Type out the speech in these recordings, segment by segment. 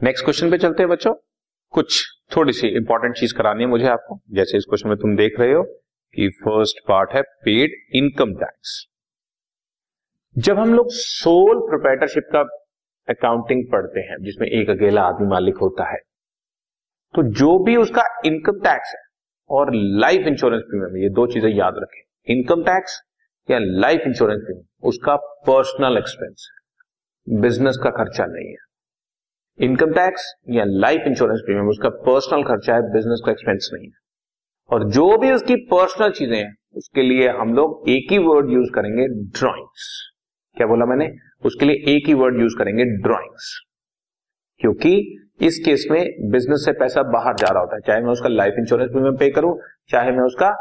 Next question पे चलते हैं बच्चों। कुछ थोड़ी सी इंपॉर्टेंट चीज़ करानी है मुझे आपको। जैसे इस क्वेश्चन में तुम देख रहे हो कि फ़र्स्ट पार्ट है पेड इनकम टैक्स जब हम लोग सोल प्रोपरेटरशिप का अकाउंटिंग पढ़ते हैं, जिसमें एक अकेला आदमी मालिक होता है तो जो भी उसका इनकम टैक्स है, और लाइफ इंश्योरेंस प्रीमियम ये दो चीज़ें याद रखें। इनकम टैक्स या लाइफ इंश्योरेंस प्रीमियम उसका पर्सनल एक्सपेंस है। बिज़नेस का खर्चा नहीं है। इनकम टैक्स या लाइफ इंश्योरेंस प्रीमियम उसका पर्सनल खर्चा है बिज़नेस का एक्सपेंस नहीं है। और जो भी उसकी पर्सनल चीज़ें हैं, उसके लिए हम लोग एक ही वर्ड यूज़ करेंगे ड्रॉइंग्स क्या बोला मैंने? उसके लिए एक ही वर्ड यूज़ करेंगे ड्रॉइंग्स क्योंकि इस केस में बिज़नेस से पैसा बाहर जा रहा होता है। चाहे मैं उसका लाइफ इंश्योरेंस प्रीमियम पे करूँ, चाहे मैं उसका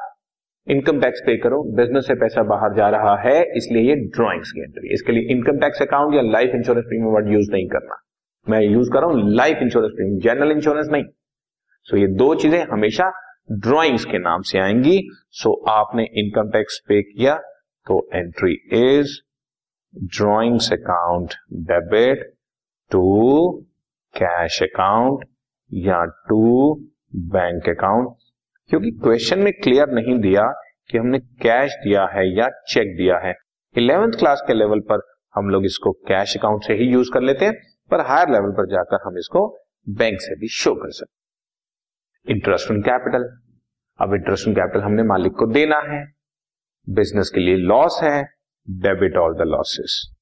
इनकम टैक्स पे करूँ बिज़नेस से पैसा बाहर जा रहा है, इसलिए ये ड्रॉइंग्स की एंट्री इसके लिए इनकम टैक्स अकाउंट या life insurance premium word use नहीं करना। मैं यूज़ कर रहा हूँ life insurance premium general insurance नहीं। सो so, ये दो चीज़ें हमेशा ड्रॉइंग्स के नाम से आएँगी। सो so, आपने इनकम टैक्स पे किया तो entry is drawings account debit to cash account या टू बैंक अकाउंट क्योंकि क्वेश्चन में क्लियर नहीं दिया कि हमने कैश दिया है या चेक दिया है। इलेवेंथ क्लास के लेवल पर हम लोग इसको कैश अकाउंट से ही यूज़ कर लेते हैं। पर हायर लेवल पर जाकर हम इसको बैंक से भी शो कर सकते इंटरेस्ट ऑन कैपिटल अब इंटरेस्ट ऑन कैपिटल हमने मालिक को देना है। बिज़नेस के लिए लॉस है। Debit all the losses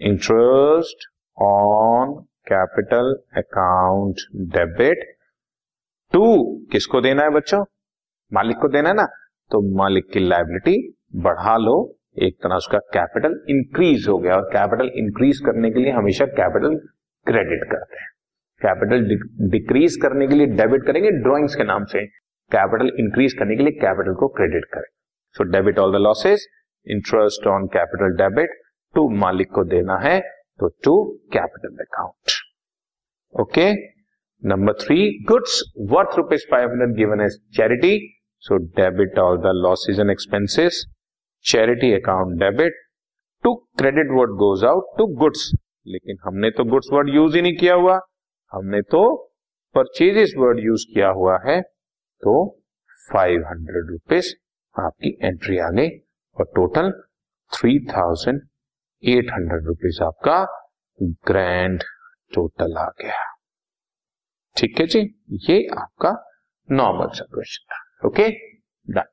interest on capital account debit to किसको देना है बच्चों? मालिक को देना है ना? तो मालिक की लाइबिलिटी बढ़ा लो। एक तरह उसका कैपिटल इंक्रीज हो गया और कैपिटल इंक्रीज करने के लिए हमेशा कैपिटल क्रेडिट करते हैं। कैपिटल डिक्रीज करने के लिए डेबिट करेंगे ड्रॉइंग्स के नाम से कैपिटल इंक्रीज करने के लिए कैपिटल को क्रेडिट करें। So debit all the losses interest on capital debit to मालिक को देना है तो to capital account okay number three goods worth rupees five hundred given as charity so debit all the losses and expenses charity account debit to credit word goes out to goods लेकिन हमने तो goods word use ही नहीं किया हुआ। हमने तो purchases word use किया हुआ है। तो फाइव हंड्रेड रुपीज़ आपकी एंट्री आ गई और total three thousand eight hundred rupees आपका ग्रैंड टोटल आ गया। ठीक है जी? ये आपका नॉर्मल सा क्वेश्चन था। Okay done